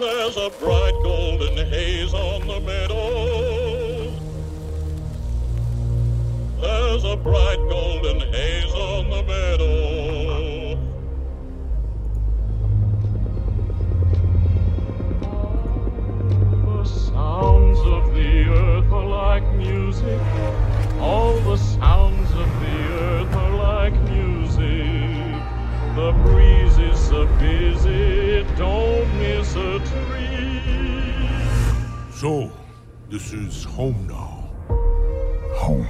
There's a bright golden haze on the meadow. There's a bright golden haze on the meadow. The sounds of the earth are like music. All the sounds of the earth are like music. The breeze is so don't miss a tree. So, this is home now. Home.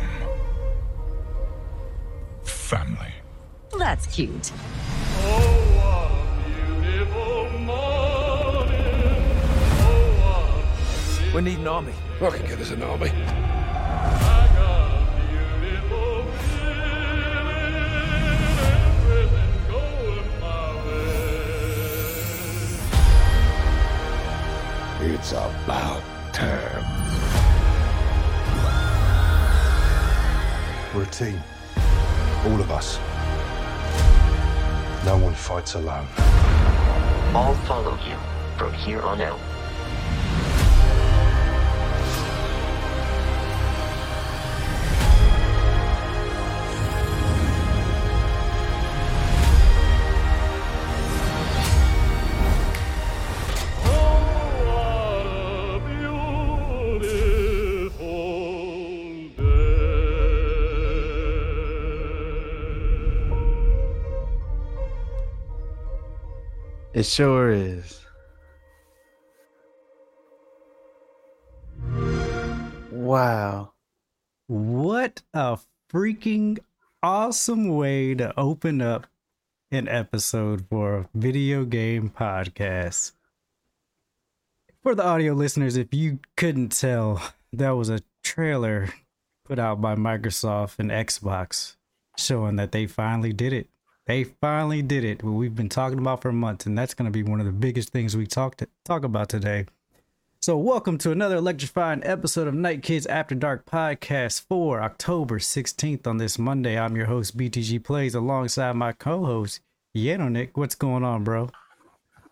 Family. That's cute. Oh, a beautiful morning. Oh, what We need an army. I can get us an army. It's about time. We're a team. All of us. No one fights alone. I'll follow you from here on out. It sure is. Wow. What a freaking awesome way to open up an episode for a video game podcast. For the audio listeners, if you couldn't tell, that was a trailer put out by Microsoft and Xbox showing that they finally did it. They finally did it. What we've been talking about for months, and that's going to be one of the biggest things we talk to, talk about today. So, welcome to another electrifying episode of Night Kids After Dark podcast for October 16th on this Monday. I'm your host, BTG Plays, alongside my co host, Yanonick. What's going on, bro?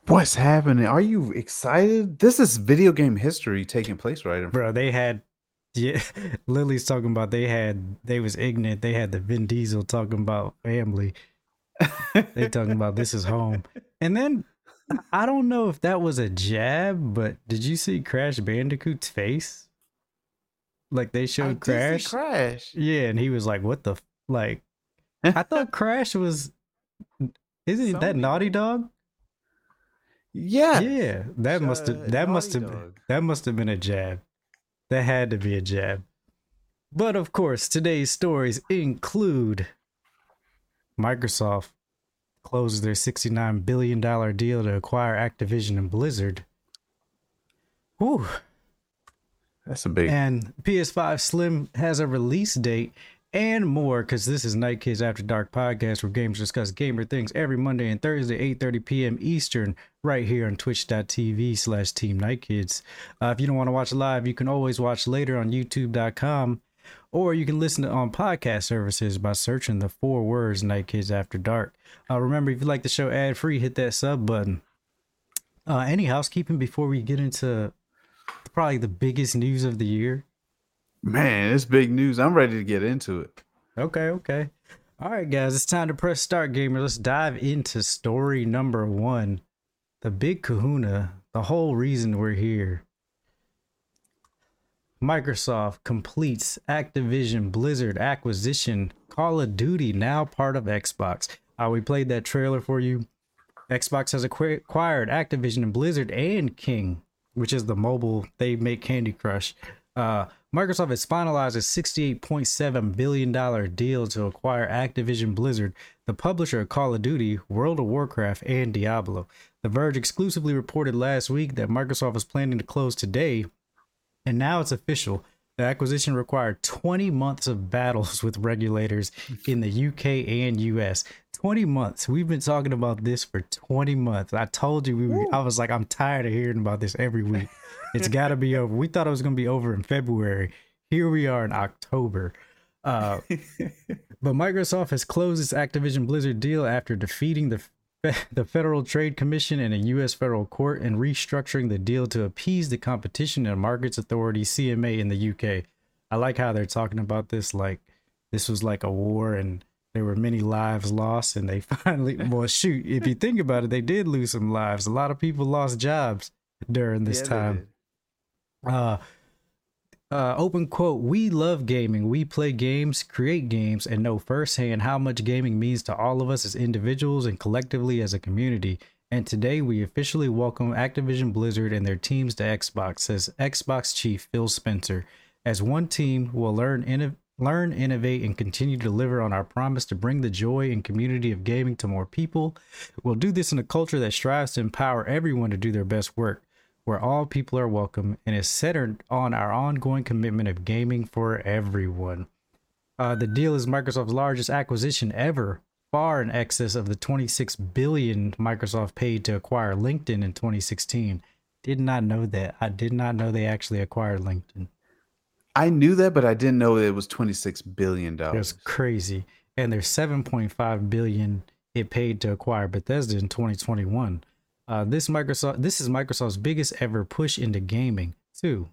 What's happening? Are you excited? This is video game history taking place right in. Bro, they had, yeah, Lily's talking about they had, they was ignorant. They had the Vin Diesel talking about family. they talking about this is home. And then I don't know if that was a jab, but did you see Crash Bandicoot's face? Like they I showed see Crash. Crash. Yeah, and he was like, "What the f-? like?" I thought Crash was. Isn't that Naughty Dog? Yeah. Yeah, that must have that must have that must have been a jab. That had to be a jab. But of course, today's stories include Microsoft closes their $69 billion deal to acquire Activision and Blizzard. Whew. That's a big. And PS5 Slim has a release date and more because this is Night Kids After Dark podcast where games discuss gamer things every Monday and Thursday, 8.30 p.m. Eastern, right here on twitch.tv slash Team Night Kids. Uh, if you don't want to watch live, you can always watch later on youtube.com or you can listen to on podcast services by searching the four words Night Kids After Dark. Uh, remember, if you like the show ad free, hit that sub button. Uh, any housekeeping before we get into probably the biggest news of the year? Man, it's big news. I'm ready to get into it. Okay, okay. All right, guys, it's time to press start, gamer. Let's dive into story number one. The big kahuna, the whole reason we're here. Microsoft completes Activision Blizzard acquisition. Call of Duty now part of Xbox. Uh, we played that trailer for you. Xbox has acquired Activision and Blizzard and King, which is the mobile they make Candy Crush. Uh, Microsoft has finalized a $68.7 billion deal to acquire Activision Blizzard, the publisher of Call of Duty, World of Warcraft, and Diablo. The Verge exclusively reported last week that Microsoft is planning to close today, and now it's official. The acquisition required 20 months of battles with regulators in the UK and US. 20 months. We've been talking about this for 20 months. I told you, we, I was like, I'm tired of hearing about this every week. It's got to be over. We thought it was going to be over in February. Here we are in October. Uh, but Microsoft has closed its Activision Blizzard deal after defeating the the Federal Trade Commission and a U.S. federal court and restructuring the deal to appease the Competition and Markets Authority (CMA) in the UK. I like how they're talking about this like this was like a war and there were many lives lost and they finally well shoot if you think about it they did lose some lives a lot of people lost jobs during this Yeah, time uh uh, open quote, we love gaming. We play games, create games, and know firsthand how much gaming means to all of us as individuals and collectively as a community. And today we officially welcome Activision Blizzard and their teams to Xbox, says Xbox chief Phil Spencer. As one team, we'll learn, inno- learn, innovate, and continue to deliver on our promise to bring the joy and community of gaming to more people. We'll do this in a culture that strives to empower everyone to do their best work where all people are welcome and is centered on our ongoing commitment of gaming for everyone. Uh, the deal is Microsoft's largest acquisition ever, far in excess of the 26 billion Microsoft paid to acquire LinkedIn in 2016. Did not know that. I did not know they actually acquired LinkedIn. I knew that, but I didn't know it was twenty six billion It was dollars. crazy. And there's 7.5 billion it paid to acquire Bethesda in 2021. Uh, this Microsoft this is Microsoft's biggest ever push into gaming too.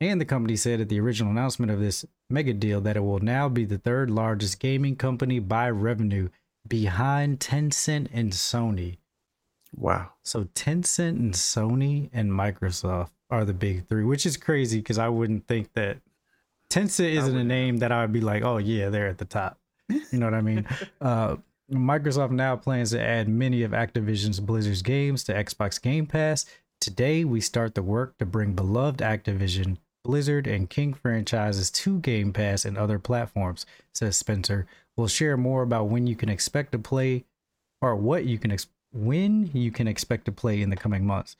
And the company said at the original announcement of this mega deal that it will now be the third largest gaming company by revenue behind Tencent and Sony. Wow. So Tencent and Sony and Microsoft are the big three, which is crazy because I wouldn't think that Tencent isn't a name that I would be like, oh yeah, they're at the top. You know what I mean? uh, Microsoft now plans to add many of Activision's Blizzard's games to Xbox Game Pass. Today, we start the work to bring beloved Activision, Blizzard, and King franchises to Game Pass and other platforms, says Spencer. We'll share more about when you can expect to play or what you can ex- when you can expect to play in the coming months.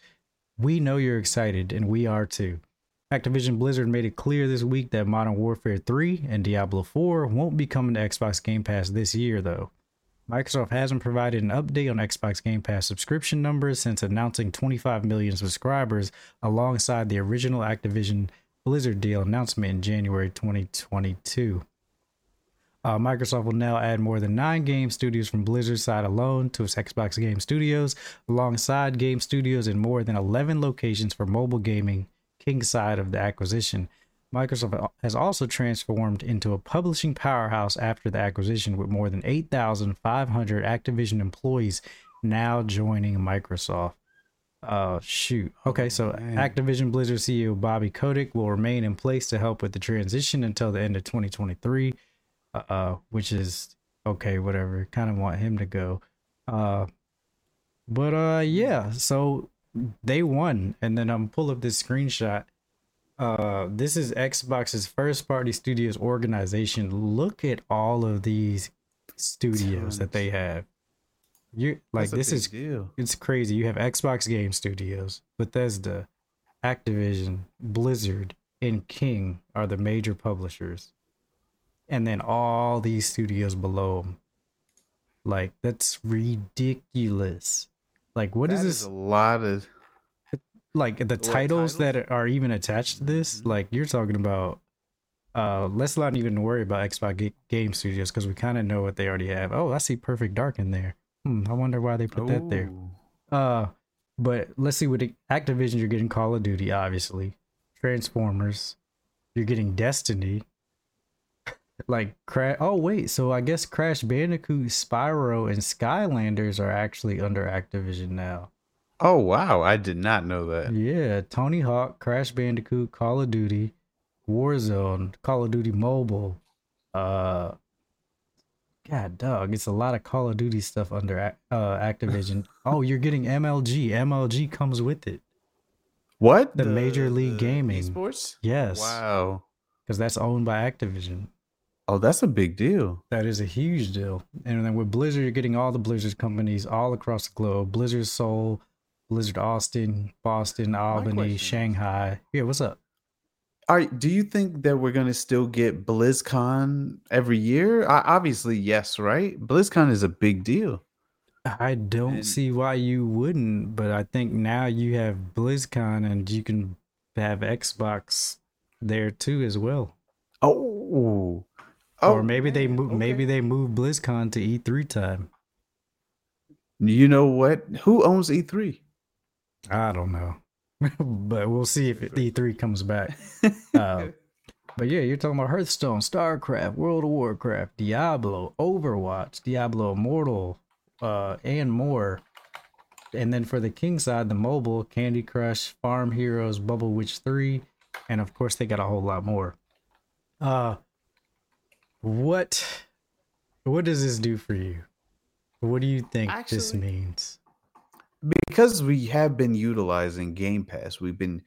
We know you're excited, and we are too. Activision Blizzard made it clear this week that Modern Warfare 3 and Diablo 4 won't be coming to Xbox Game Pass this year, though. Microsoft hasn't provided an update on Xbox Game Pass subscription numbers since announcing 25 million subscribers alongside the original Activision Blizzard deal announcement in January 2022. Uh, Microsoft will now add more than nine game studios from Blizzard's side alone to its Xbox Game Studios, alongside game studios in more than 11 locations for mobile gaming, king side of the acquisition. Microsoft has also transformed into a publishing powerhouse after the acquisition, with more than 8,500 Activision employees now joining Microsoft. Uh, shoot. Okay, so Activision Blizzard CEO Bobby Kotick will remain in place to help with the transition until the end of 2023 uh, which is okay, whatever. Kind of want him to go. Uh, but uh, yeah. So they won, and then I'm pull up this screenshot. Uh, this is Xbox's first party studios organization. Look at all of these studios that they have. You like this is deal. it's crazy. You have Xbox Game Studios, Bethesda, Activision, Blizzard, and King are the major publishers. And then all these studios below 'em. Like that's ridiculous. Like what is That this a lot of like the titles, that are even attached to this? Like you're talking about uh let's not even worry about Xbox Ga- Game Studios because we kind of know what they already have. Oh, I see Perfect Dark in there. Hmm, I wonder why they put that there. Uh, but let's see what Activision you're getting Call of Duty, obviously, Transformers, you're getting Destiny, like crash. Oh wait, so I guess Crash Bandicoot, Spyro, and Skylanders are actually under Activision now. Oh wow, I did not know that. Yeah, Tony Hawk, Crash Bandicoot, Call of Duty, Warzone, Call of Duty Mobile. Uh, God, dog, it's a lot of Call of Duty stuff under uh, Activision. oh, you're getting MLG. MLG comes with it What? The Major League Gaming. Esports? Yes. Wow. because that's owned by Activision. Oh, that's a big deal. That is a huge deal. And then with Blizzard, you're getting all the Blizzard companies all across the globe: Blizzard Seoul, Blizzard Austin, Boston, Albany, Shanghai. Yeah, what's up? All right, do you think that we're gonna still get BlizzCon every year? I, obviously, yes, right? BlizzCon is a big deal. I don't And- see why you wouldn't, but I think now you have BlizzCon and you can have Xbox there too as well. Oh, oh, or maybe they move okay. maybe they move BlizzCon to E3 time. You know what? Who owns E E3? I don't know, but we'll see if E3 comes back. Uh, but yeah, you're talking about Hearthstone, StarCraft, World of Warcraft, Diablo, Overwatch, Diablo Immortal, uh, and more. And then for the king side, the mobile, Candy Crush, Farm Heroes, Bubble Witch 3, and of course they got a whole lot more. Uh what what does this do for you? What do you think this means? Because we have been utilizing Game Pass, we've been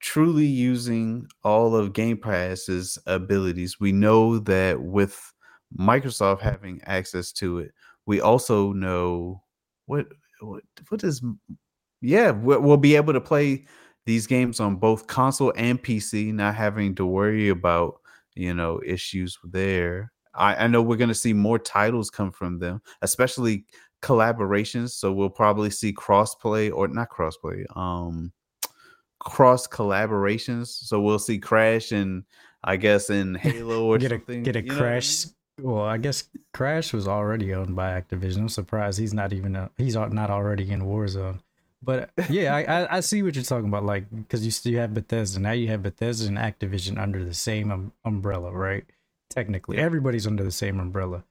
truly using all of Game Pass's abilities. We know that with Microsoft having access to it, we also know what what what is yeah, we- we'll be able to play these games on both console and PC, not having to worry about you know issues there. I, I know we're gonna see more titles come from them, especially collaborations. So we'll probably see crossplay or not crossplay, um, cross collaborations. So we'll see Crash and I guess in Halo or get a something. get a you what I crash. Well, I guess Crash was already owned by Activision. I'm surprised he's not even a, he's not already in Warzone. But yeah, I, I I see what you're talking about. Like because you still have Bethesda now, you have Bethesda and Activision under the same um, umbrella, right? Technically, everybody's under the same umbrella.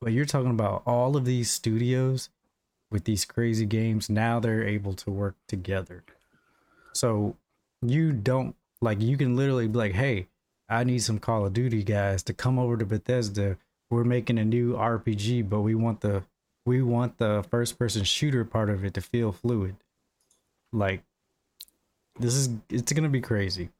But you're talking about all of these studios with these crazy games. Now they're able to work together. So you don't like you can literally be like, hey, I need some Call of Duty guys to come over to Bethesda. We're making a new RPG, but we want the we want the first person shooter part of it to feel fluid. Like this is it's gonna be crazy.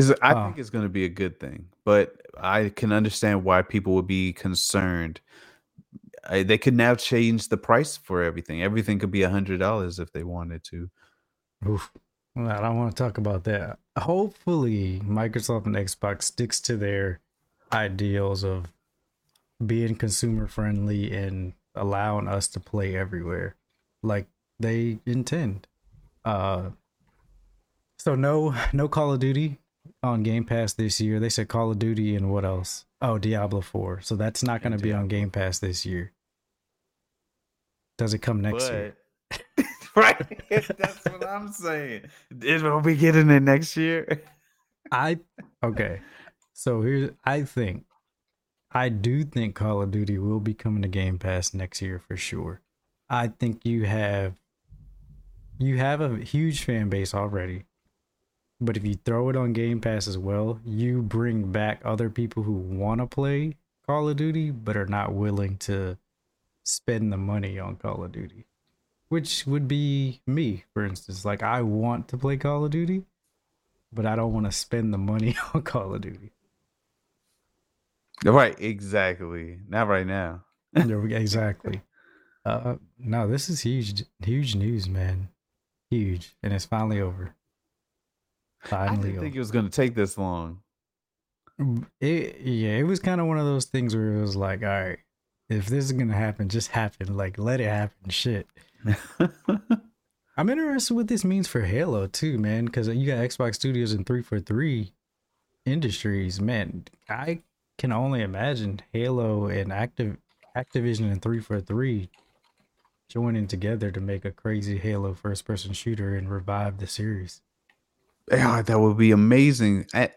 Is I Oh. think it's going to be a good thing, but I can understand why people would be concerned. I, they could now change the price for everything. Everything could be a hundred dollars if they wanted to. Oof. Well, I don't want to talk about that. Hopefully, Microsoft and Xbox sticks to their ideals of being consumer friendly and allowing us to play everywhere, like they intend. Uh, so no, no Call of Duty on Game Pass this year. They said Call of Duty and what else? Oh, Diablo Four. So that's not going to be on Game Pass this year. Does it come next year? right, that's what I'm saying. Is will we getting it next year? I okay. So here's I think I do think Call of Duty will be coming to Game Pass next year for sure. I think you have you have a huge fan base already. But if you throw it on Game Pass as well, you bring back other people who want to play Call of Duty but are not willing to spend the money on Call of Duty. Which would be me, for instance. Like I want to play Call of Duty, but I don't want to spend the money on Call of Duty. Right, exactly. Not right now. There we go, exactly. Uh, no, this is huge, huge news, man. Huge, and it's finally over. I didn't think it was going to take this long. It, yeah, it was kind of one of those things where it was like, all right, if this is gonna happen, just happen. Like, let it happen. Shit. I'm interested what this means for Halo too, man, because you got Xbox Studios and 343 Industries. Man, I can only imagine Halo and Active Activision and 343 joining together to make a crazy Halo first person shooter and revive the series. Yeah, that would be amazing. I,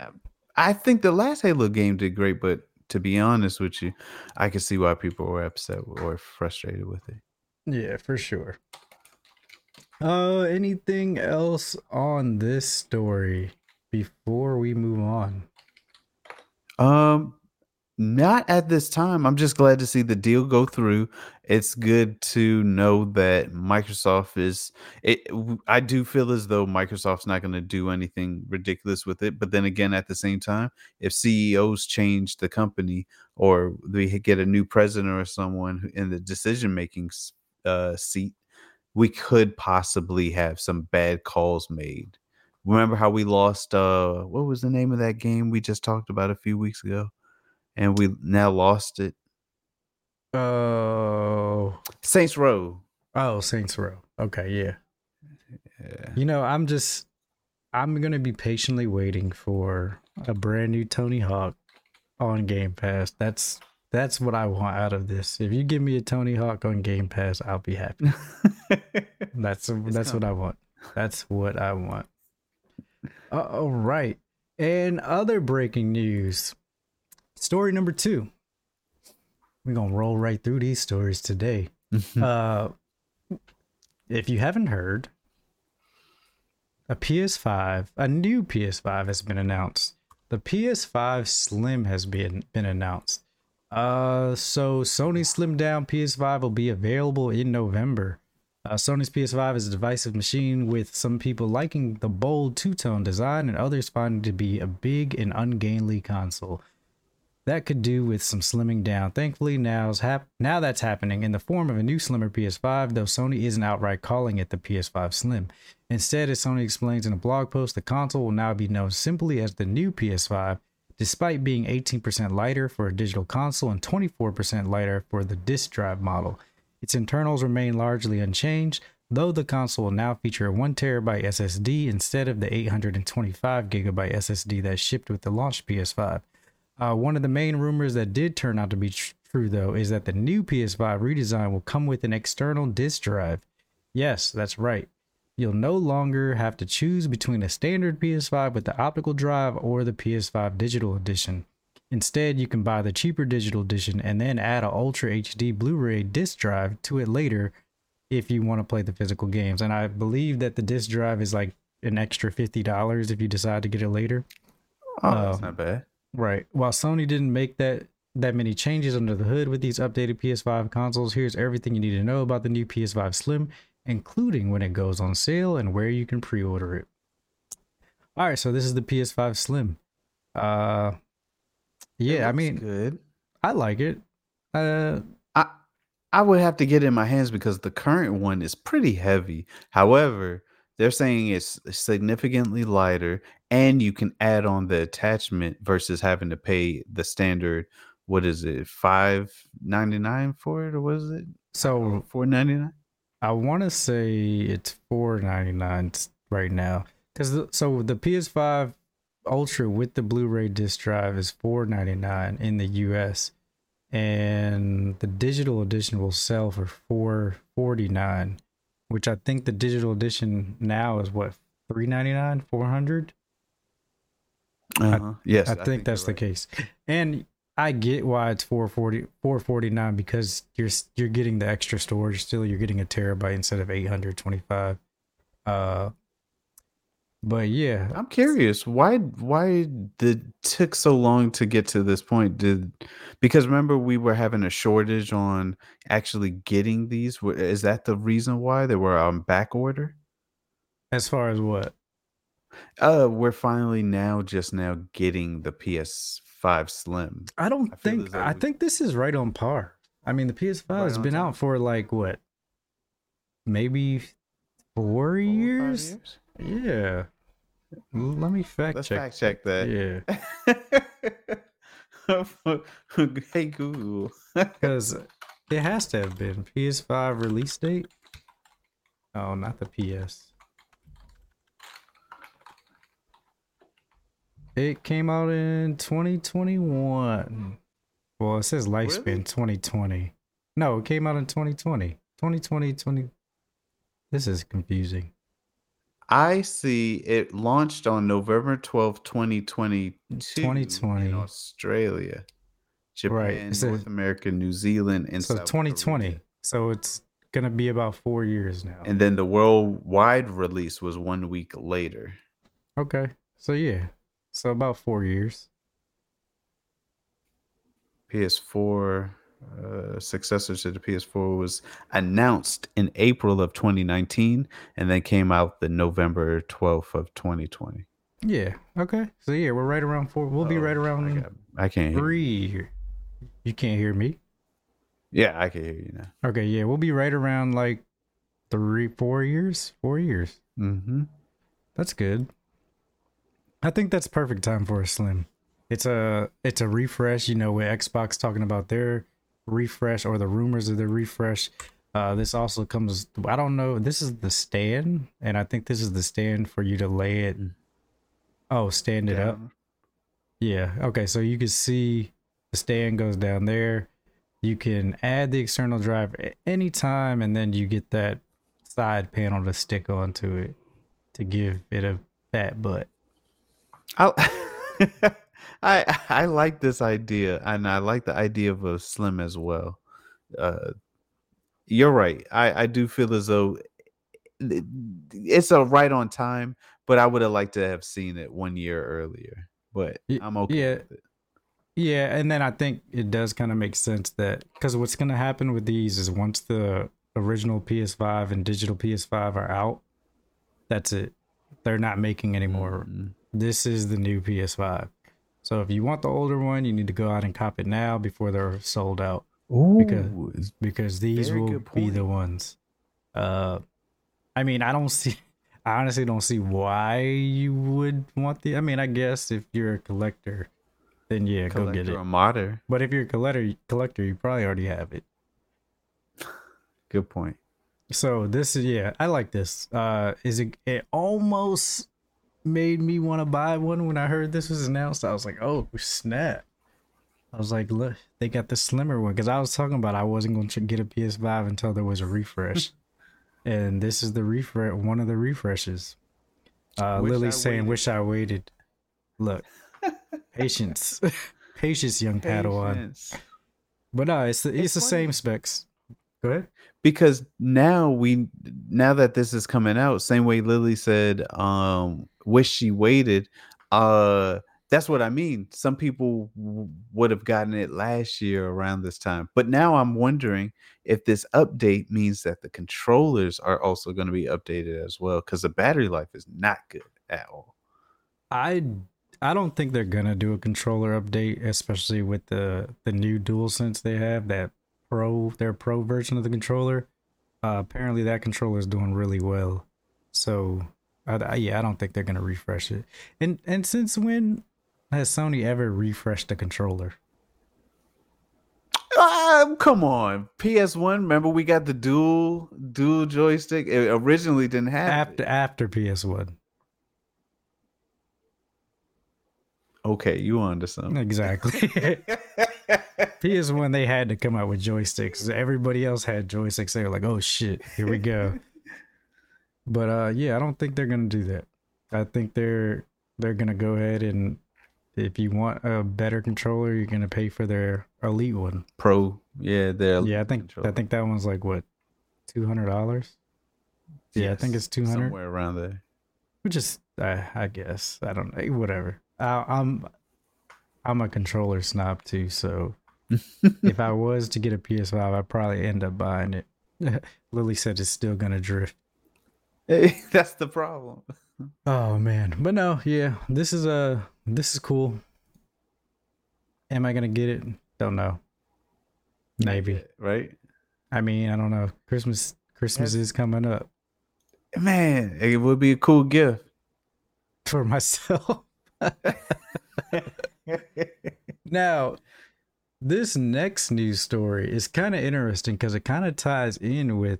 I think the last Halo game did great, but to be honest with you, I can see why people were upset or frustrated with it. Yeah, for sure. Uh, anything else on this story before we move on? Um, not at this time. I'm just glad to see the deal go through. It's good to know that Microsoft is. It. I do feel as though Microsoft's not going to do anything ridiculous with it. But then again, at the same time, if CEOs change the company or they get a new president or someone in the decision making uh, seat, we could possibly have some bad calls made. Remember how we lost? Uh, what was the name of that game we just talked about a few weeks ago? And we now lost it. Oh, Saints Row. oh, Saints Row. Okay, yeah. Yeah. You know, I'm just, I'm gonna be patiently waiting for a brand new Tony Hawk on Game Pass. That's that's what I want out of this. If you give me a Tony Hawk on Game Pass, I'll be happy. That's that's what I want. That's what I want. Uh, all right. And other breaking news. Story number two. We're gonna roll right through these stories today. uh, if you haven't heard, a PS5, a new PS5 has been announced. The PS5 Slim has been been announced. Uh, so Sony slimmed down PS5 will be available in November. Uh, Sony's PS5 is a divisive machine with some people liking the bold two-tone design and others finding it to be a big and ungainly console. That could do with some slimming down. Thankfully, now's hap- now that's happening in the form of a new slimmer PS5, though Sony isn't outright calling it the PS5 Slim. Instead, as Sony explains in a blog post, the console will now be known simply as the new PS5, despite being 18% lighter for a digital console and 24% lighter for the disk drive model. Its internals remain largely unchanged, though the console will now feature a 1TB SSD instead of the 825GB SSD that shipped with the launch PS5. Uh, one of the main rumors that did turn out to be tr- true, though, is that the new PS5 redesign will come with an external disk drive. Yes, that's right. You'll no longer have to choose between a standard PS5 with the optical drive or the PS5 digital edition. Instead, you can buy the cheaper digital edition and then add a Ultra HD Blu-ray disc drive to it later if you want to play the physical games. And I believe that the disc drive is like an extra $50 if you decide to get it later. Oh, Uh, that's not bad. Right. While Sony didn't make that that many changes under the hood with these updated PS5 consoles, here's everything you need to know about the new PS5 Slim, including when it goes on sale and where you can pre-order it. All right, so this is the PS5 Slim. Uh yeah, I mean, good. I like it. Uh I I would have to get it in my hands because the current one is pretty heavy. However, they're saying it's significantly lighter and you can add on the attachment versus having to pay the standard what is it 5.99 for it or was it? So 4.99 I want to say it's 4.99 right now cuz so the PS5 Ultra with the Blu-ray disc drive is 4.99 in the US and the digital edition will sell for 4.49 which I think the digital edition now is what 3.99 400 uh-huh. yes I, think, that's the case. And I get why it's 440 449 because you're you're getting the extra storage still you're getting a terabyte instead of 825 uh but yeah. I'm curious why why did took so long to get to this point? Did because remember we were having a shortage on actually getting these? Is that the reason why they were on back order? As far as what? Uh we're finally now just now getting the PS5 Slim. I don't I think though I we- think this is right on par. I mean the PS5 Right has been time. out for like what maybe 4 Four or five years? Yeah. Let me fact let's check. fact check that Yeah. hey Google Because it has to have been PS5 release date. Oh, not the PS. It came out in 2021. Well, it says lifespan Really? 2020. No, it came out in 2020. 2020, 20. This is confusing. I see it launched on November twelfth, 2022 2020. in Australia, Japan, Right, says- North America, New Zealand, and So South 2020. Korea. So it's going to be about four years now. And then the worldwide release was one week later. Okay. So yeah. So about four years. PS4 uh, successor to the PS4 was announced in April of 2019 and then came out the November 12th of 2020. Yeah. Okay. So yeah, we're right around four. We'll be Oh, right I, around got- I can't hear. three. here. You can't hear me. Yeah, I can hear you now. Okay. Yeah, we'll be right around like three, four years. Four years. Mm-hmm. That's good. I think that's perfect time for a slim. It's a it's a refresh. You know, with Xbox talking about their refresh or the rumors of the refresh. Uh, this also comes. I don't know. This is the stand, and I think this is the stand for you to lay it. Oh, stand it up. Yeah. Okay. So you can see The stand goes down there. You can add the external drive at any time, and then you get that side panel to stick onto it to give it a fat butt. I, I I like this idea, and I like the idea of a slim as well. Uh, you're right. I I do feel as though it's a right on time, but I would have liked to have seen it one year earlier. But I'm okay yeah. with it. Yeah, and then I think it does kind of make sense that because what's going to happen with these is once the original PS5 and digital PS5 are out, that's it. They're not making anymore. Mhm. This is the new PS5. So if you want the older one, you need to go out and cop it now before they're sold out Because- Ooh, because these will be the ones. Uh, I mean, I don't see. I honestly don't see why you would want the. I mean, I guess if you're a collector, then yeah, go get it. or modder. But if you're a collector, collector, you probably already have it. Good point. So this is yeah, I like this. Uh, is it? It almost made me want to buy one when I heard this was announced. I was like, oh snap! I was like, look, they got the slimmer one because I was talking about I wasn't going to get a PS5 until there was a refresh, and this is the refresh, one of the refreshes. Uh, Lily's saying, waited. "Wish I waited." Look, patience, patience, young Padawan. But no, it's the, it's, It's the funny. same specs. Go ahead. Because now we now that this is coming out same way lily said um wish she waited uh that's what i mean. Some people w- would have gotten it last year around this time. But now i'm wondering if this update means that the controllers are also going to be updated as well because the battery life is not good at all. I I don't think they're gonna do a controller update, especially with the the new DualSense they have that pro their pro version of the controller. Uh, apparently that controller is doing really well. So I, I- yeah, I don't think they're gonna refresh it. And and since when has Sony ever refreshed the controller? um, come on ps1 remember we got the dual dual joystick it originally didn't have After it. after PS One. okay you on to something Exactly. PS One they had to come out with joysticks. Everybody else had joysticks. They were like, "Oh shit, here we go." but uh, yeah, I don't think they're gonna do that. I think they're they're gonna go ahead and if you want a better controller, you're gonna pay for their elite one. Pro, yeah, they're Yeah, I think I think that one's like what two hundred dollars. Yeah, I think it's 200. somewhere around there. Which is, uh, I guess, I don't know, whatever. I, I'm, I'm a controller snob too, so if I was to get a PS5, I'd probably end up buying it. Lily said it's still gonna drift. Hey, that's the problem. Oh man, but no, yeah, this is uh this is cool. Am I gonna get it? Don't know. Maybe. right? I mean, I don't know. Christmas, Christmas is coming up Man, it would be a cool gift. for myself. Now, this next news story is kind of interesting because it kind of ties in with.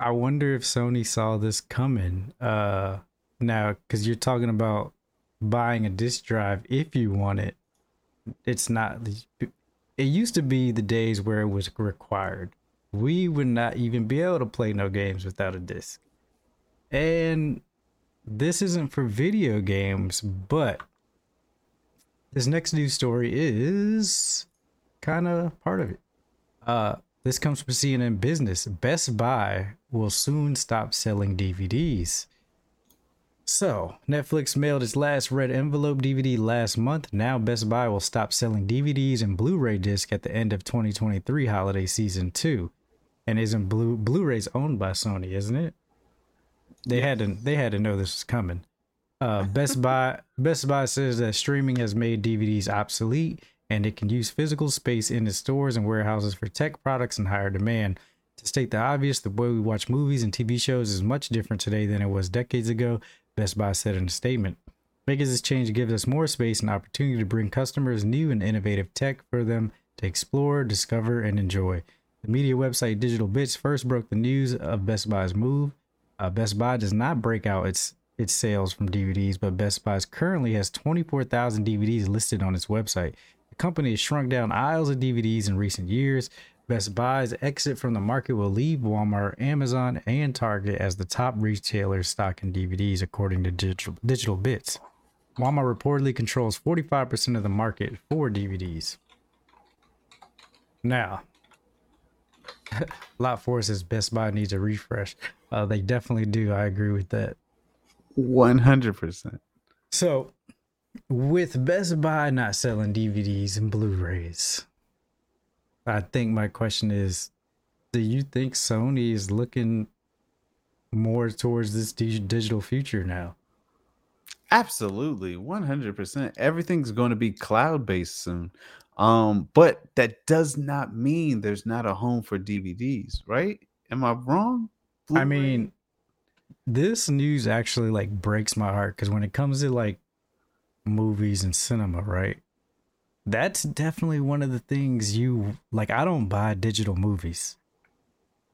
I wonder if Sony saw this coming. Uh, now, because you're talking about buying a disk drive if you want it. It's not. It used to be the days where it was required. We would not even be able to play no games without a disc. And this isn't for video games, but this next news story is kind of part of it. Uh, this comes from CNN Business. Best Buy will soon stop selling DVDs. So, Netflix mailed its last red envelope DVD last month. Now, Best Buy will stop selling DVDs and Blu ray discs at the end of 2023 holiday season 2. And isn't Blu Blu ray's owned by Sony, isn't it? They had to they had to know this was coming. Uh, Best Buy Best Buy says that streaming has made DVDs obsolete and it can use physical space in its stores and warehouses for tech products and higher demand. To state the obvious, the way we watch movies and TV shows is much different today than it was decades ago, Best Buy said in a statement. Making this change gives us more space and opportunity to bring customers new and innovative tech for them to explore, discover, and enjoy. The media website Digital Bits first broke the news of Best Buy's move. Uh, Best Buy does not break out its its sales from DVDs, but Best Buy currently has 24,000 DVDs listed on its website. The company has shrunk down aisles of DVDs in recent years. Best Buy's exit from the market will leave Walmart, Amazon, and Target as the top retailers stocking DVDs, according to Digital, Digital Bits. Walmart reportedly controls 45% of the market for DVDs. Now, Lot Four says Best Buy needs a refresh. Uh, they definitely do. I agree with that. One hundred percent. So, with Best Buy not selling DVDs and Blu-rays, I think my question is: Do you think Sony is looking more towards this digital future now? Absolutely, one hundred percent. Everything's going to be cloud based soon. Um, but that does not mean there's not a home for DVDs, right? Am I wrong? I Blu-ray? mean, this news actually like breaks my heart because when it comes to like movies and cinema, right? That's definitely one of the things you like. I don't buy digital movies.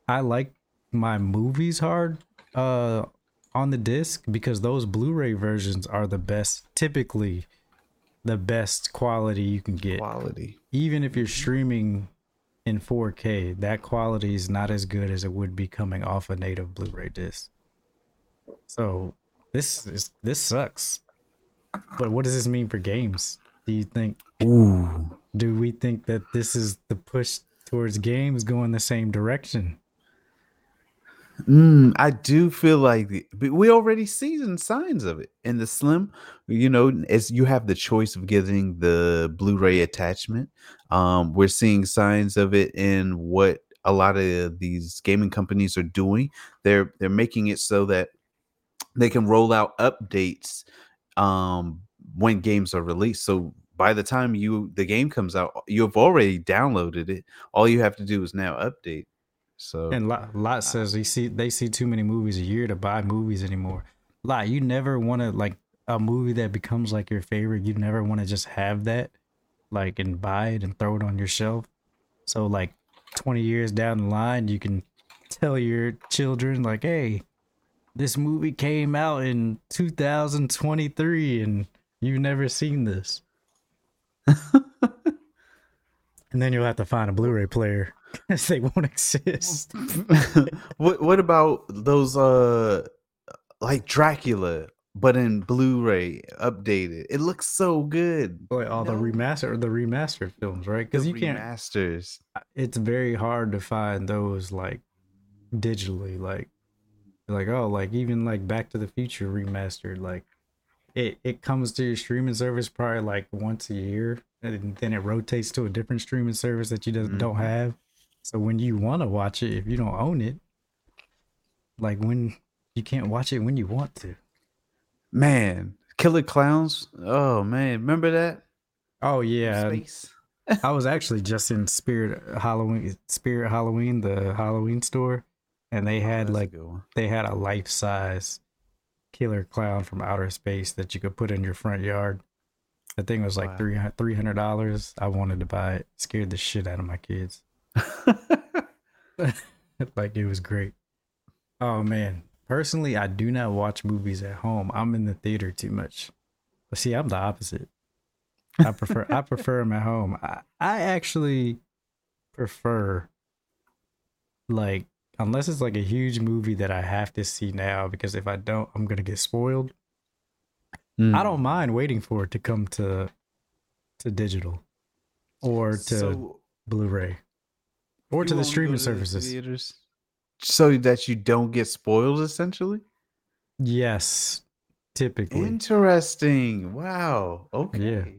I like my movies hard uh on the disc because those Blu-ray versions are the best typically the best quality you can get quality. even if you're streaming in 4K, that quality is not as good as it would be coming off a native Blu-ray disc. So this is this sucks. But what does this mean for games? Do you think Ooh. do we think that this is the push towards games going the same direction? Mm, I do feel like the, we already see some signs of it in the Slim. You know, as you have the choice of getting the Blu-ray attachment, um, we're seeing signs of it in what a lot of these gaming companies are doing. They're they're making it so that they can roll out updates um, when games are released. So by the time you the game comes out, you've already downloaded it. All you have to do is now update. So And Lot, Lot says he see they see too many movies a year to buy movies anymore. Lot, you never want to like a movie that becomes like your favorite. You never want to just have that, like, and buy it and throw it on your shelf. So like, twenty years down the line, you can tell your children like, "Hey, this movie came out in 2023, and you've never seen this." and then you'll have to find a Blu-ray player because they won't exist. what what about those uh like Dracula but in Blu-ray updated? It looks so good. Like all the No. remaster, the remaster films, right? Because The you can't. remasters. It's very hard to find those like digitally, like like oh, like even like Back to the Future remastered, like it it comes to your streaming service probably like once a year, and then it rotates to a different streaming service that you just don't mm-hmm. have. So when you want to watch it, if you don't own it, like when you can't watch it when you want to. Man, Killer Clowns. Oh man, remember that? Oh yeah. I was actually just in Spirit Halloween, Spirit Halloween, the Halloween store, and they oh, had That's a like they had a life size killer clown from outer space that you could put in your front yard. The thing was like Wow. three hundred dollars. I wanted to buy it. Scared the shit out of my kids. like it was great. Oh man. Personally, I do not watch movies at home. I'm in the theater too much. But see, I'm the opposite. I prefer I prefer them at home. I, I actually prefer like unless it's like a huge movie that I have to see now because if I don't, I'm gonna get spoiled. I Mm. don't mind waiting for it to come to to digital or to So, Blu-ray or to the streaming the services. theaters so that you don't get spoiled essentially Yes, typically. interesting wow okay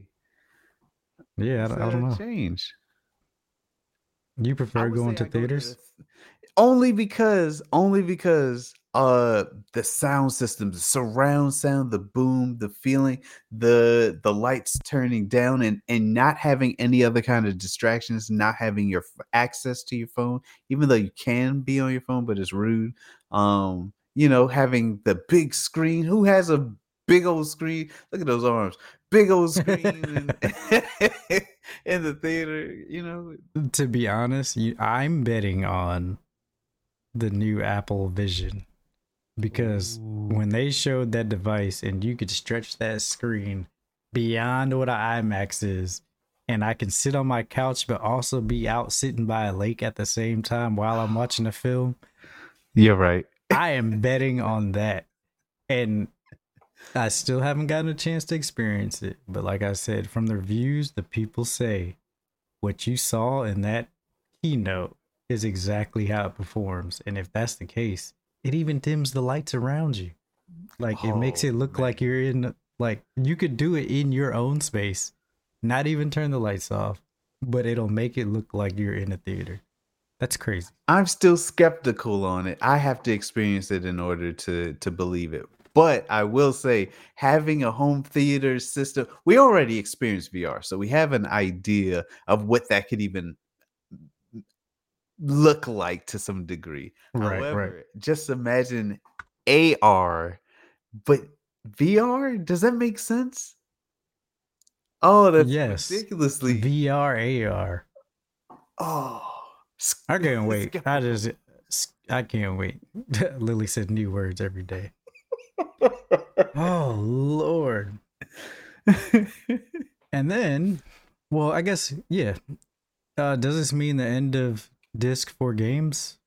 yeah, I, don't- I don't know. change You prefer going to I go theaters? the th- only because only because uh the sound system the surround sound the boom the feeling the the lights turning down and and not having any other kind of distractions not having your f- access to your phone even though you can be on your phone but it's rude um you know having the big screen who has a big old screen? Look at those arms big old screen in, in the theater you know? To be honest, you, I'm betting on the new Apple Vision because when they showed that device and you could stretch that screen beyond what an IMAX is, and I can sit on my couch but also be out sitting by a lake at the same time while I'm watching a film, You're right. I am betting on that. And I still haven't gotten a chance to experience it. But like I said, from the reviews, the people say what you saw in that keynote is exactly how it performs. And if that's the case, it even dims the lights around you. Like it makes Oh, it look man. like you're in like you could do it in your own space, not even turn the lights off, but it'll make it look like you're in a theater. That's crazy. I'm still skeptical on it. I have to experience it in order to to believe it. But I will say, having a home theater system, we already experienced VR, so we have an idea of what that could even look like to some degree. Right, However, right. just imagine AR, but VR. Does that make sense? Oh, that's Yes. ridiculously. VR AR. oh, I can't wait. I just, I can't wait. Lily said new words every day. Oh Lord. And then, well, I guess yeah. Uh, does this mean the end of disc for games?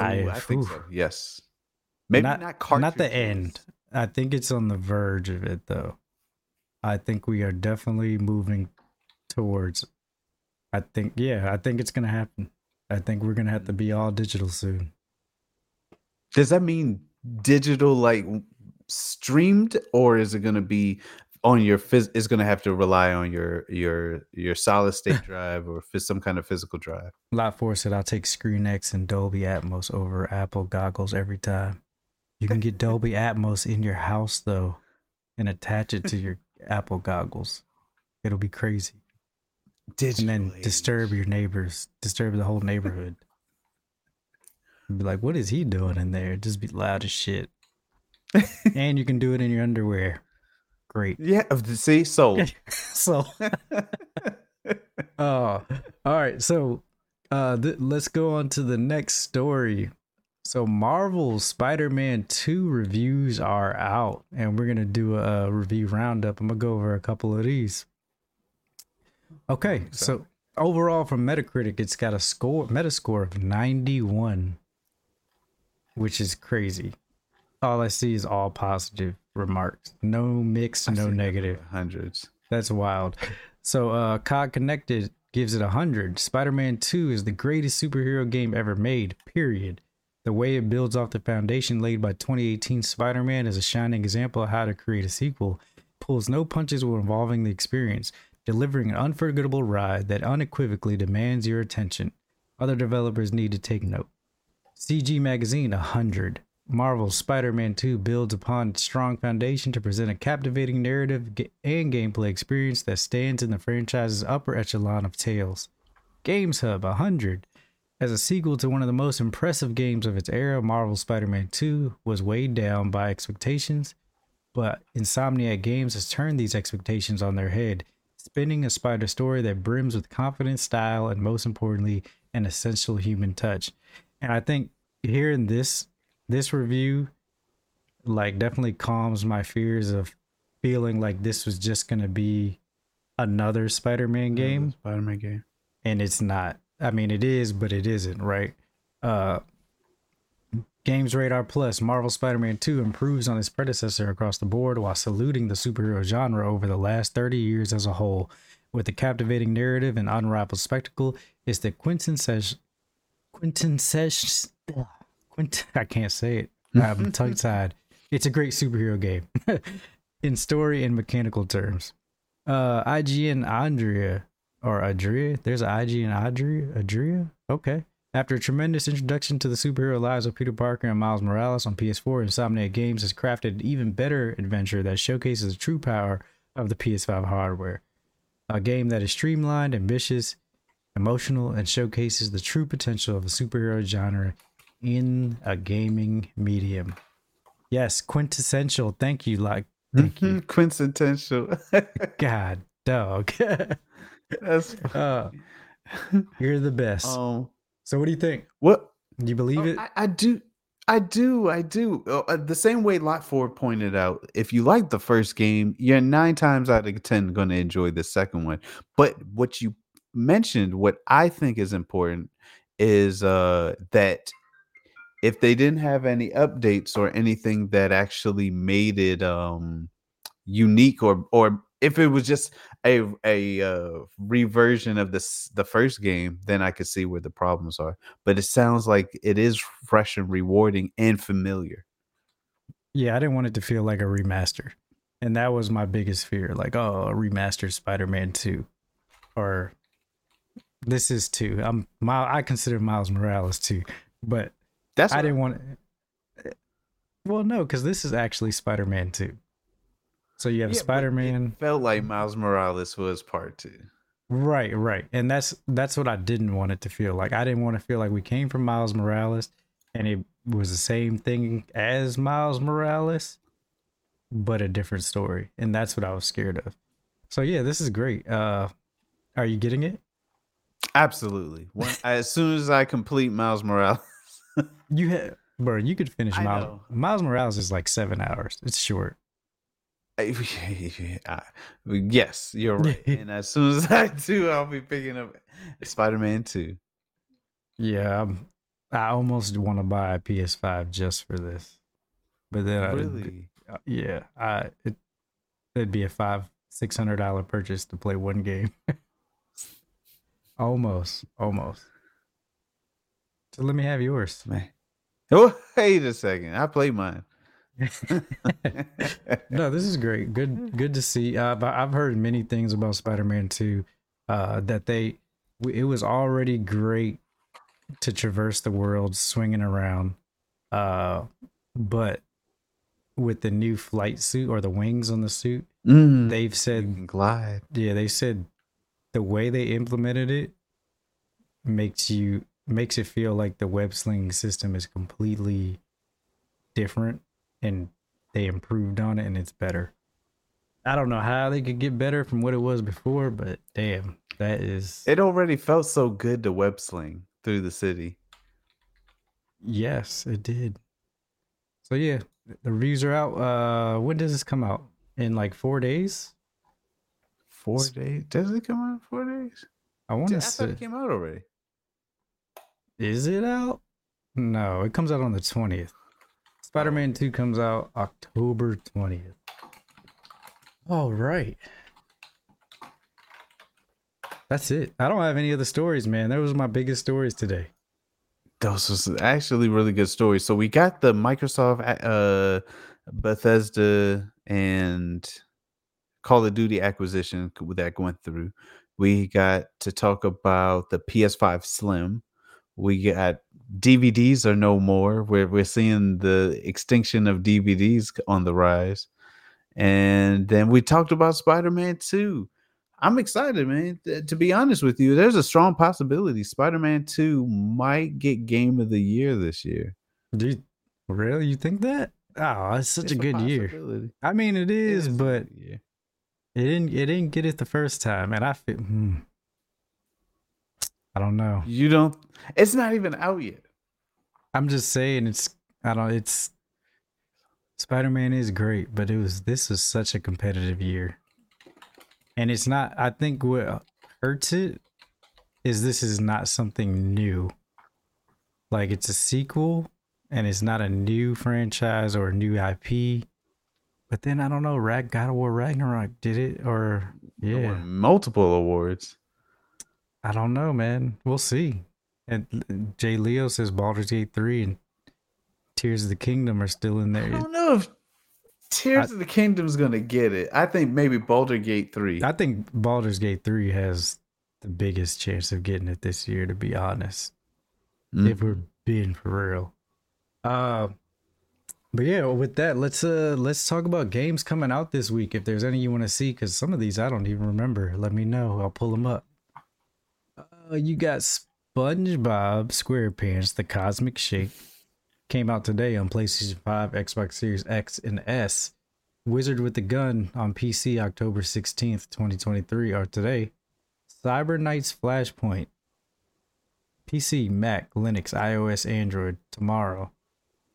Ooh, I, think oof. so. Yes. Maybe not, not not the end. I think it's on the verge of it though. I think we are definitely moving towards. I think yeah. I think it's gonna happen. I think we're gonna have to be all digital soon. Does that mean digital like streamed or is it going to be on your phys- is going to have to rely on your your your solid state drive or phys- some kind of physical drive? Lot Four said I'll take ScreenX and Dolby Atmos over Apple goggles every time. You can get Dolby Atmos in your house though, and attach it to your Apple goggles. It'll be crazy. Digital and then disturb your neighbors, disturb the whole neighborhood. Be like, what is he doing in there? Just be loud as shit. and you can do it in your underwear. Great. Yeah, of the see sold. So, oh, all right. So, uh, th- let's go on to the next story. So, Marvel Spider-Man Two reviews are out, and we're gonna do a review roundup. I'm gonna go over a couple of these. Okay, so overall from Metacritic, it's got a score Metascore of 91, which is crazy. All I see is all positive remarks, no mixed, no negative. hundreds. That's wild. So, uh, COGconnected gives it a hundred. Spider-Man Two is the greatest superhero game ever made. Period. The way it builds off the foundation laid by 2018 Spider-Man is a shining example of how to create a sequel. Pulls no punches when involving the experience, delivering an unforgettable ride that unequivocally demands your attention. Other developers need to take note. CG Magazine 100. Marvel's Spider Man 2 builds upon its strong foundation to present a captivating narrative and gameplay experience that stands in the franchise's upper echelon of tales. Games Hub 100. As a sequel to one of the most impressive games of its era, Marvel's Spider Man 2 was weighed down by expectations, but Insomniac Games has turned these expectations on their head, spinning a spider story that brims with confidence, style, and most importantly, an essential human touch. And I think hearing this this review like definitely calms my fears of feeling like this was just gonna be another Spider-Man game Spider-Man game. and it's not. I mean, it is, but it isn't, right? Uh, Games Radar Plus, Marvel Spider-Man 2 improves on its predecessor across the board while saluting the superhero genre over the last 30 years as a whole. With a captivating narrative and unrivaled spectacle, it's the quintessential, quintessential, quint, I can't say it. I'm tongue-tied. It's a great superhero game in story and mechanical terms. Uh, IGN Andrea or Adria. There's an IGN Adria. Adria. Okay. After a tremendous introduction to the superhero lives of Peter Parker and Miles Morales on PS4, Insomniac Games has crafted an even better adventure that showcases the true power of the PS5 hardware. A game that is streamlined, ambitious, emotional, and showcases the true potential of the superhero genre in a gaming medium. Yes, quintessential. Thank you, like thank you. Quintessential. God, dog. That's uh, you're the best. um so, what do you think? what Do you believe Oh, it? I, I do I do, I do. Uh, uh, the same way Lot Ford pointed out, if you like the first game, you're nine times out of ten going to enjoy the second one. But what you mentioned, what I think is important, is uh, that if they didn't have any updates or anything that actually made it um, unique, or or if it was just a a uh, reversion of this the first game, then I could see where the problems are. But it sounds like it is fresh and rewarding and familiar. Yeah, I didn't want it to feel like a remaster. And that was my biggest fear. Like, oh, a remastered Spider-Man 2. Or this is 2. I'm my I consider Miles Morales 2. But That's I didn't want it. Well, no, because this is actually Spider-Man 2. So you have Yeah, Spider-Man. It felt like Miles Morales was part two. Right, right. And that's that's what I didn't want it to feel like. I didn't want to feel like we came from Miles Morales and it was the same thing as Miles Morales, but a different story. And that's what I was scared of. So yeah, this is great. Uh are you getting it? Absolutely. When, as soon as I complete Miles Morales, You had bro, you could finish Miles. Miles Morales is like seven hours. It's short. I- I- yes, you're right. and as soon as I do, I'll be picking up Spider Man 2. Yeah, I'm, I almost want to buy a PS5 just for this. But then I Really? Uh, yeah, I it it'd be a five six hundred dollar purchase to play one game. almost, almost. So let me have yours. Man. Oh, wait a second. I play mine. no, this is great. Good, good to see. Uh, I've heard many things about Spider-Man Two. Uh, that they, it was already great to traverse the world swinging around. Uh, but with the new flight suit or the wings on the suit, Mm, they've said glide. Yeah, they said the way they implemented it makes you makes it feel like the web sling system is completely different and they improved on it and it's better. I don't know how they could get better from what it was before, but damn, that is It already felt so good to web sling through the city. yes, it did. So yeah, the reviews are out. Uh when does this come out? In like 4 days? Four days? Does it come out in four days? I want I to thought say it came out already. Is it out? No, it comes out on the 20th. Spider Man 2 comes out October 20th. All right. That's it. I don't have any other stories, man. That was my biggest stories today. Those was actually really good stories. So we got the Microsoft, uh, Bethesda, and Call of Duty acquisition that went through. We got to talk about the PS5 Slim. We got DVDs are no more. We're we're seeing the extinction of DVDs on the rise. And then we talked about Spider-Man 2. I'm excited, man. To be honest with you, there's a strong possibility Spider-Man 2 might get game of the year this year. Do you really you think that? Oh, it's such It's a good year. I mean, it It is, but it didn't it didn't get it the first time, and I feel hmm. I don't know. you don't it's not even out yet. I'm just saying it's I don't it's Spider-Man is great, but it was this was such a competitive year. And it's not I think what hurts it is this is not something new. Like it's a sequel and it's not a new franchise or a new IP. But then I don't know, Rag God of War Ragnarok did it or yeah. multiple awards. I don't know, man. We'll see. And Jay Leo says Baldur's Gate 3 and Tears of the Kingdom are still in there. I don't know if Tears of the Kingdom's gonna get it. I think maybe Baldur Gate 3. I think Baldur's Gate 3 has the biggest chance of getting it this year, to be honest. Mm. If we're being for real. Uh but yeah, with that, let's uh let's talk about games coming out this week. If there's any you want to see, because some of these I don't even remember. Let me know. I'll pull them up. Uh, you got SpongeBob SquarePants: The Cosmic Shake. Came out today on PlayStation 5, Xbox Series X and S. Wizard with the Gun on PC October 16th, 2023, or today. Cyber Knights Flashpoint. PC, Mac, Linux, iOS, Android tomorrow.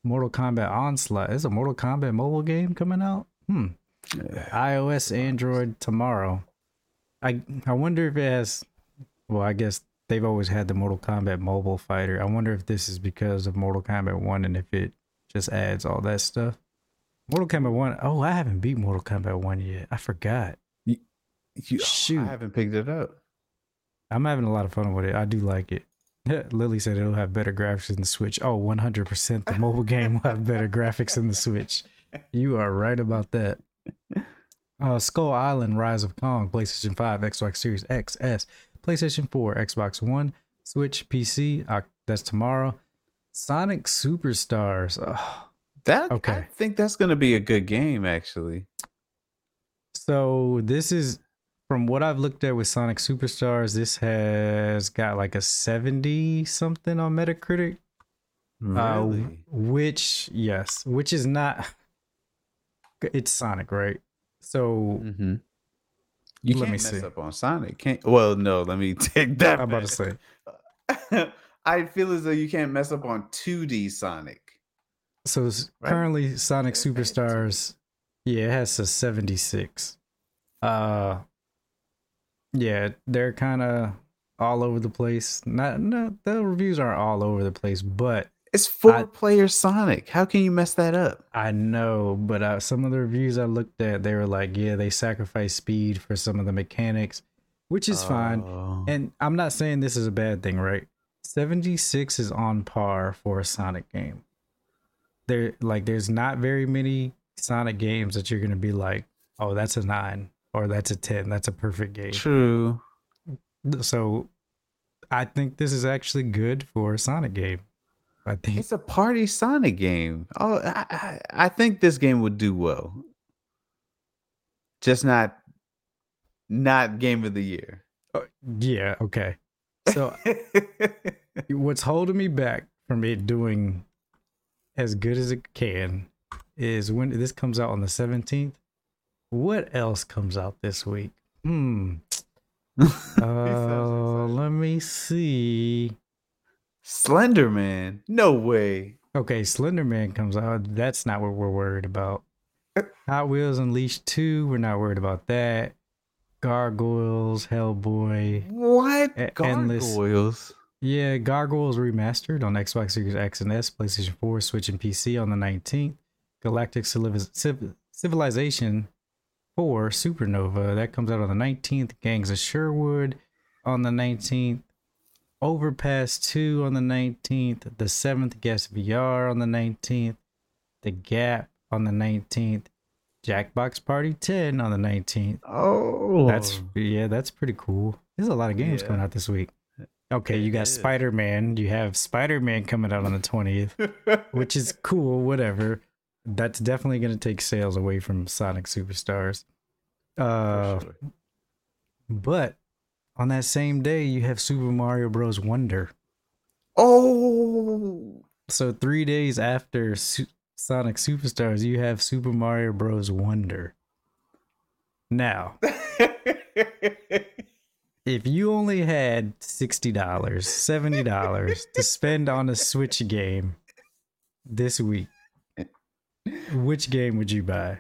Mortal Kombat Onslaught. Is a Mortal Kombat mobile game coming out? Hmm. iOS, Android tomorrow. I I wonder if it has. Well, I guess they've always had the Mortal Kombat mobile fighter. I wonder if this is because of Mortal Kombat One and if it just adds all that stuff. Mortal Kombat One. Oh, I haven't beat Mortal Kombat One yet. I forgot. You, Shoot. I haven't picked it up. I'm having a lot of fun with it. I do like it. Lily said it'll have better graphics than the Switch. Oh, 100% the mobile game will have better graphics than the Switch. You are right about that. Uh, Skull Island Rise of Kong, PlayStation 5, Xbox Series X, S, PlayStation 4, Xbox One, Switch, PC. Uh, that's tomorrow. Sonic Superstars. Oh, That Okay. I think that's gonna be a good game, actually. So this is from what I've looked at with Sonic Superstars. This has got like a seventy something on Metacritic. Uh, Really? which yes, which is not. It's Sonic, right? So mm-hmm. You Let can't me mess see. up on Sonic. Can't. Well, no. Let me take that. I'm about to say. I feel as though you can't mess up on 2D Sonic. So Right. currently, Sonic Yeah, it's bad. Superstars, yeah, it has a seventy six. Uh, yeah, they're kind of all over the place. Not no, the reviews aren't all over the place, but It's four player Sonic. How can you mess that up? I know, but uh, some of the reviews I looked at, they were like, yeah, they sacrifice speed for some of the mechanics, which is fine. Oh. And I'm not saying this is a bad thing, right? 76 is on par for a Sonic game. There, like, there's not very many Sonic games that you're gonna be like, oh, that's a nine or that's a 10. That's a perfect game. True. So, I think this is actually good for a Sonic game. I think It's a party Sonic game. Oh, I, I, I think this game would do well. Just not, not game of the year. yeah, okay. So what's holding me back from it doing as good as it can is when this comes out on the 17th. What else comes out this week? Hmm. Uh, let me see. Slender Man. No way. Okay, Slender Man comes out. That's not what we're worried about. Uh, Hot Wheels Unleashed 2, we're not worried about that. Gargoyles, Hellboy. What? E- endless. Gargoyles. Yeah, Gargoyles Remastered on Xbox Series X and S, PlayStation 4, Switch, and PC on the 19th. Galactic Civiliz- Civilization 4 Supernova, that comes out on the 19th. Gangs of Sherwood on the 19th. Overpass 2 on the 19th. The 7th Guest VR on the 19th. The Gap on the 19th. Jackbox Party 10 on the 19th. Oh, That's yeah, that's pretty cool. There's a lot of games Yeah. coming out this week. Okay, you got. Spider Man. You have Spider Man coming out on the twentieth, which is cool. Whatever. That's definitely gonna take sales away from Sonic Superstars. Uh, sure. but on that same day, you have Super Mario Bros. Wonder. Oh, So three days after Su- Sonic Superstars, you have Super Mario Bros. Wonder. Now, if you only had $60, $70 to spend on a Switch game this week, which game would you buy?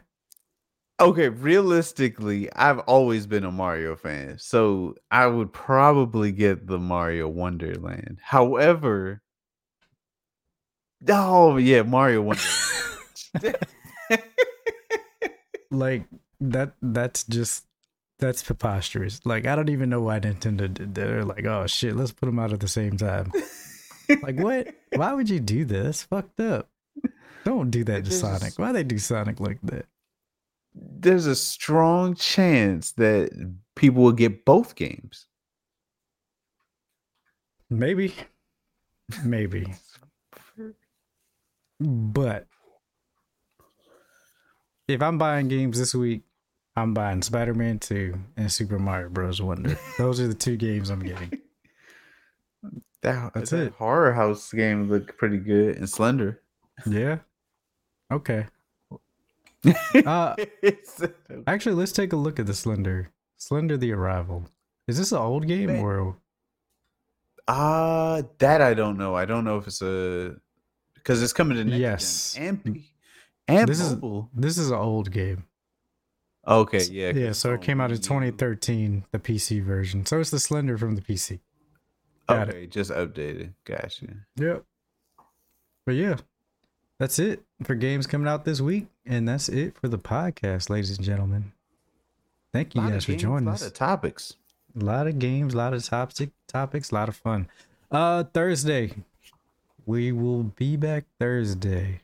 Okay, realistically, I've always been a Mario fan, so I would probably get the Mario Wonderland. However, oh yeah, Mario Wonderland. Like that that's just that's preposterous. Like I don't even know why Nintendo did that. They're like, oh shit, let's put them out at the same time. like what? Why would you do this? Fucked up. Don't do that to Sonic. Why they do Sonic like that? There's a strong chance that people will get both games. Maybe. Maybe. But if I'm buying games this week, I'm buying Spider Man 2 and Super Mario Bros. Wonder. Those are the two games I'm getting. That, That's that it. Horror House game looked pretty good and slender. Yeah. Okay. Uh, actually, let's take a look at the Slender. Slender the Arrival. Is this an old game Man. or Uh that I don't know. I don't know if it's a because it's coming to next Yes. gen and P- and This is mobile. this is an old game. okay, yeah. Yeah, so it came out in 2013, the PC version. So it's the Slender from the PC. Got it. Okay, just updated. Gotcha. Yep. But yeah, that's it for games coming out this week, and that's it for the podcast, ladies and gentlemen. Thank you Lot guys for games, joining lot us. of topics. A lot of games, a lot of topic topics, a lot of fun. Uh Thursday. We will be back Thursday.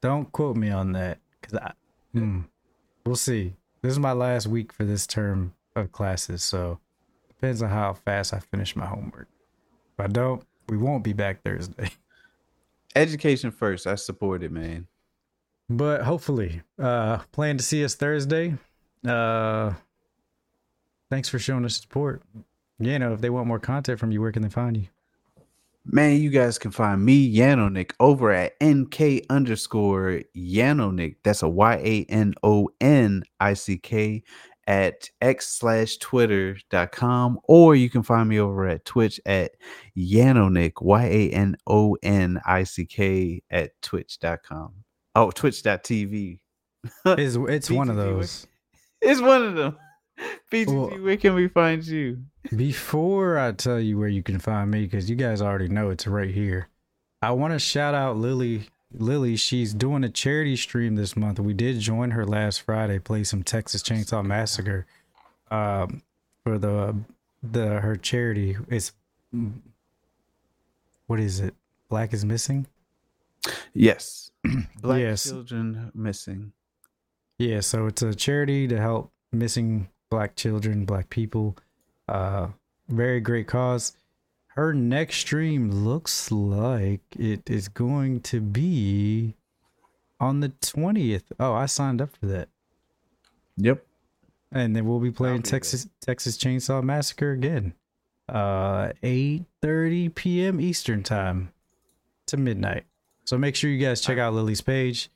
Don't quote me on that. Cause I hmm, we'll see. This is my last week for this term of classes, so depends on how fast I finish my homework. If I don't, we won't be back Thursday. Education first. I support it, man. But hopefully, uh plan to see us Thursday. Uh thanks for showing us support. You know, if they want more content from you, where can they find you? Man, you guys can find me, Yanonick, over at NK underscore Yanonick. That's a Y A N O N I C K at x slash twitter dot com. Or you can find me over at Twitch at Yanonick, Y A N O N I C K at twitch.com. Oh, twitch.tv. It's it's one of those. It's one of them. Well- where can we find you? Before I tell you where you can find me, because you guys already know it's right here. I want to shout out Lily. Lily, she's doing a charity stream this month. We did join her last Friday, play some Texas Chainsaw Massacre, um, for the the her charity. It's what is it? Black is missing. Yes. Black Yes. children missing. Yeah, so it's a charity to help missing black children, black people. Uh very great cause. Her next stream looks like it is going to be on the 20th. Oh, I signed up for that. Yep. And then we'll be playing be. Texas Texas Chainsaw Massacre again. Uh 8:30 p.m. Eastern time to midnight. So make sure you guys check out Lily's page.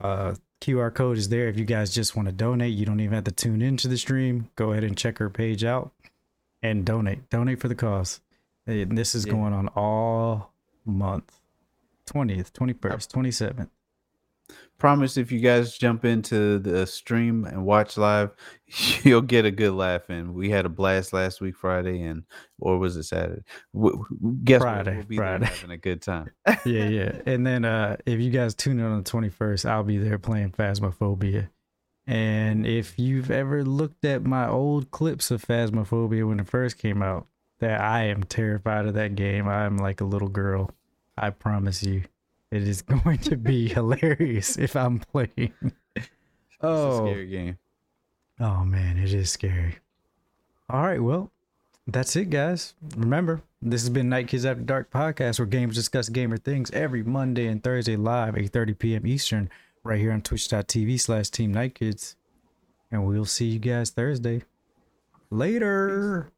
Uh QR code is there if you guys just want to donate. You don't even have to tune into the stream. Go ahead and check her page out and donate. Donate for the cause. And this is Yeah. going on all month. 20th, 21st, 27th. Promise if you guys jump into the stream and watch live, you'll get a good laugh And We had a blast last week, Friday, and or was it Saturday? W- guess what? Friday, We'll be Friday. having a good time. yeah, yeah. And then uh if you guys tune in on the 21st, I'll be there playing Phasmophobia. And if you've ever looked at my old clips of Phasmophobia when it first came out, that I am terrified of that game. I'm like a little girl. I promise you. It is going to be hilarious if I'm playing. Oh. scary game. Oh man, it is scary. All right, well, that's it, guys. Remember, this has been Night Kids After Dark podcast, where games discuss gamer things every Monday and Thursday live, 8:30 p.m. Eastern, right here on Twitch.tv slash Team Night Kids. And we'll see you guys Thursday. Later.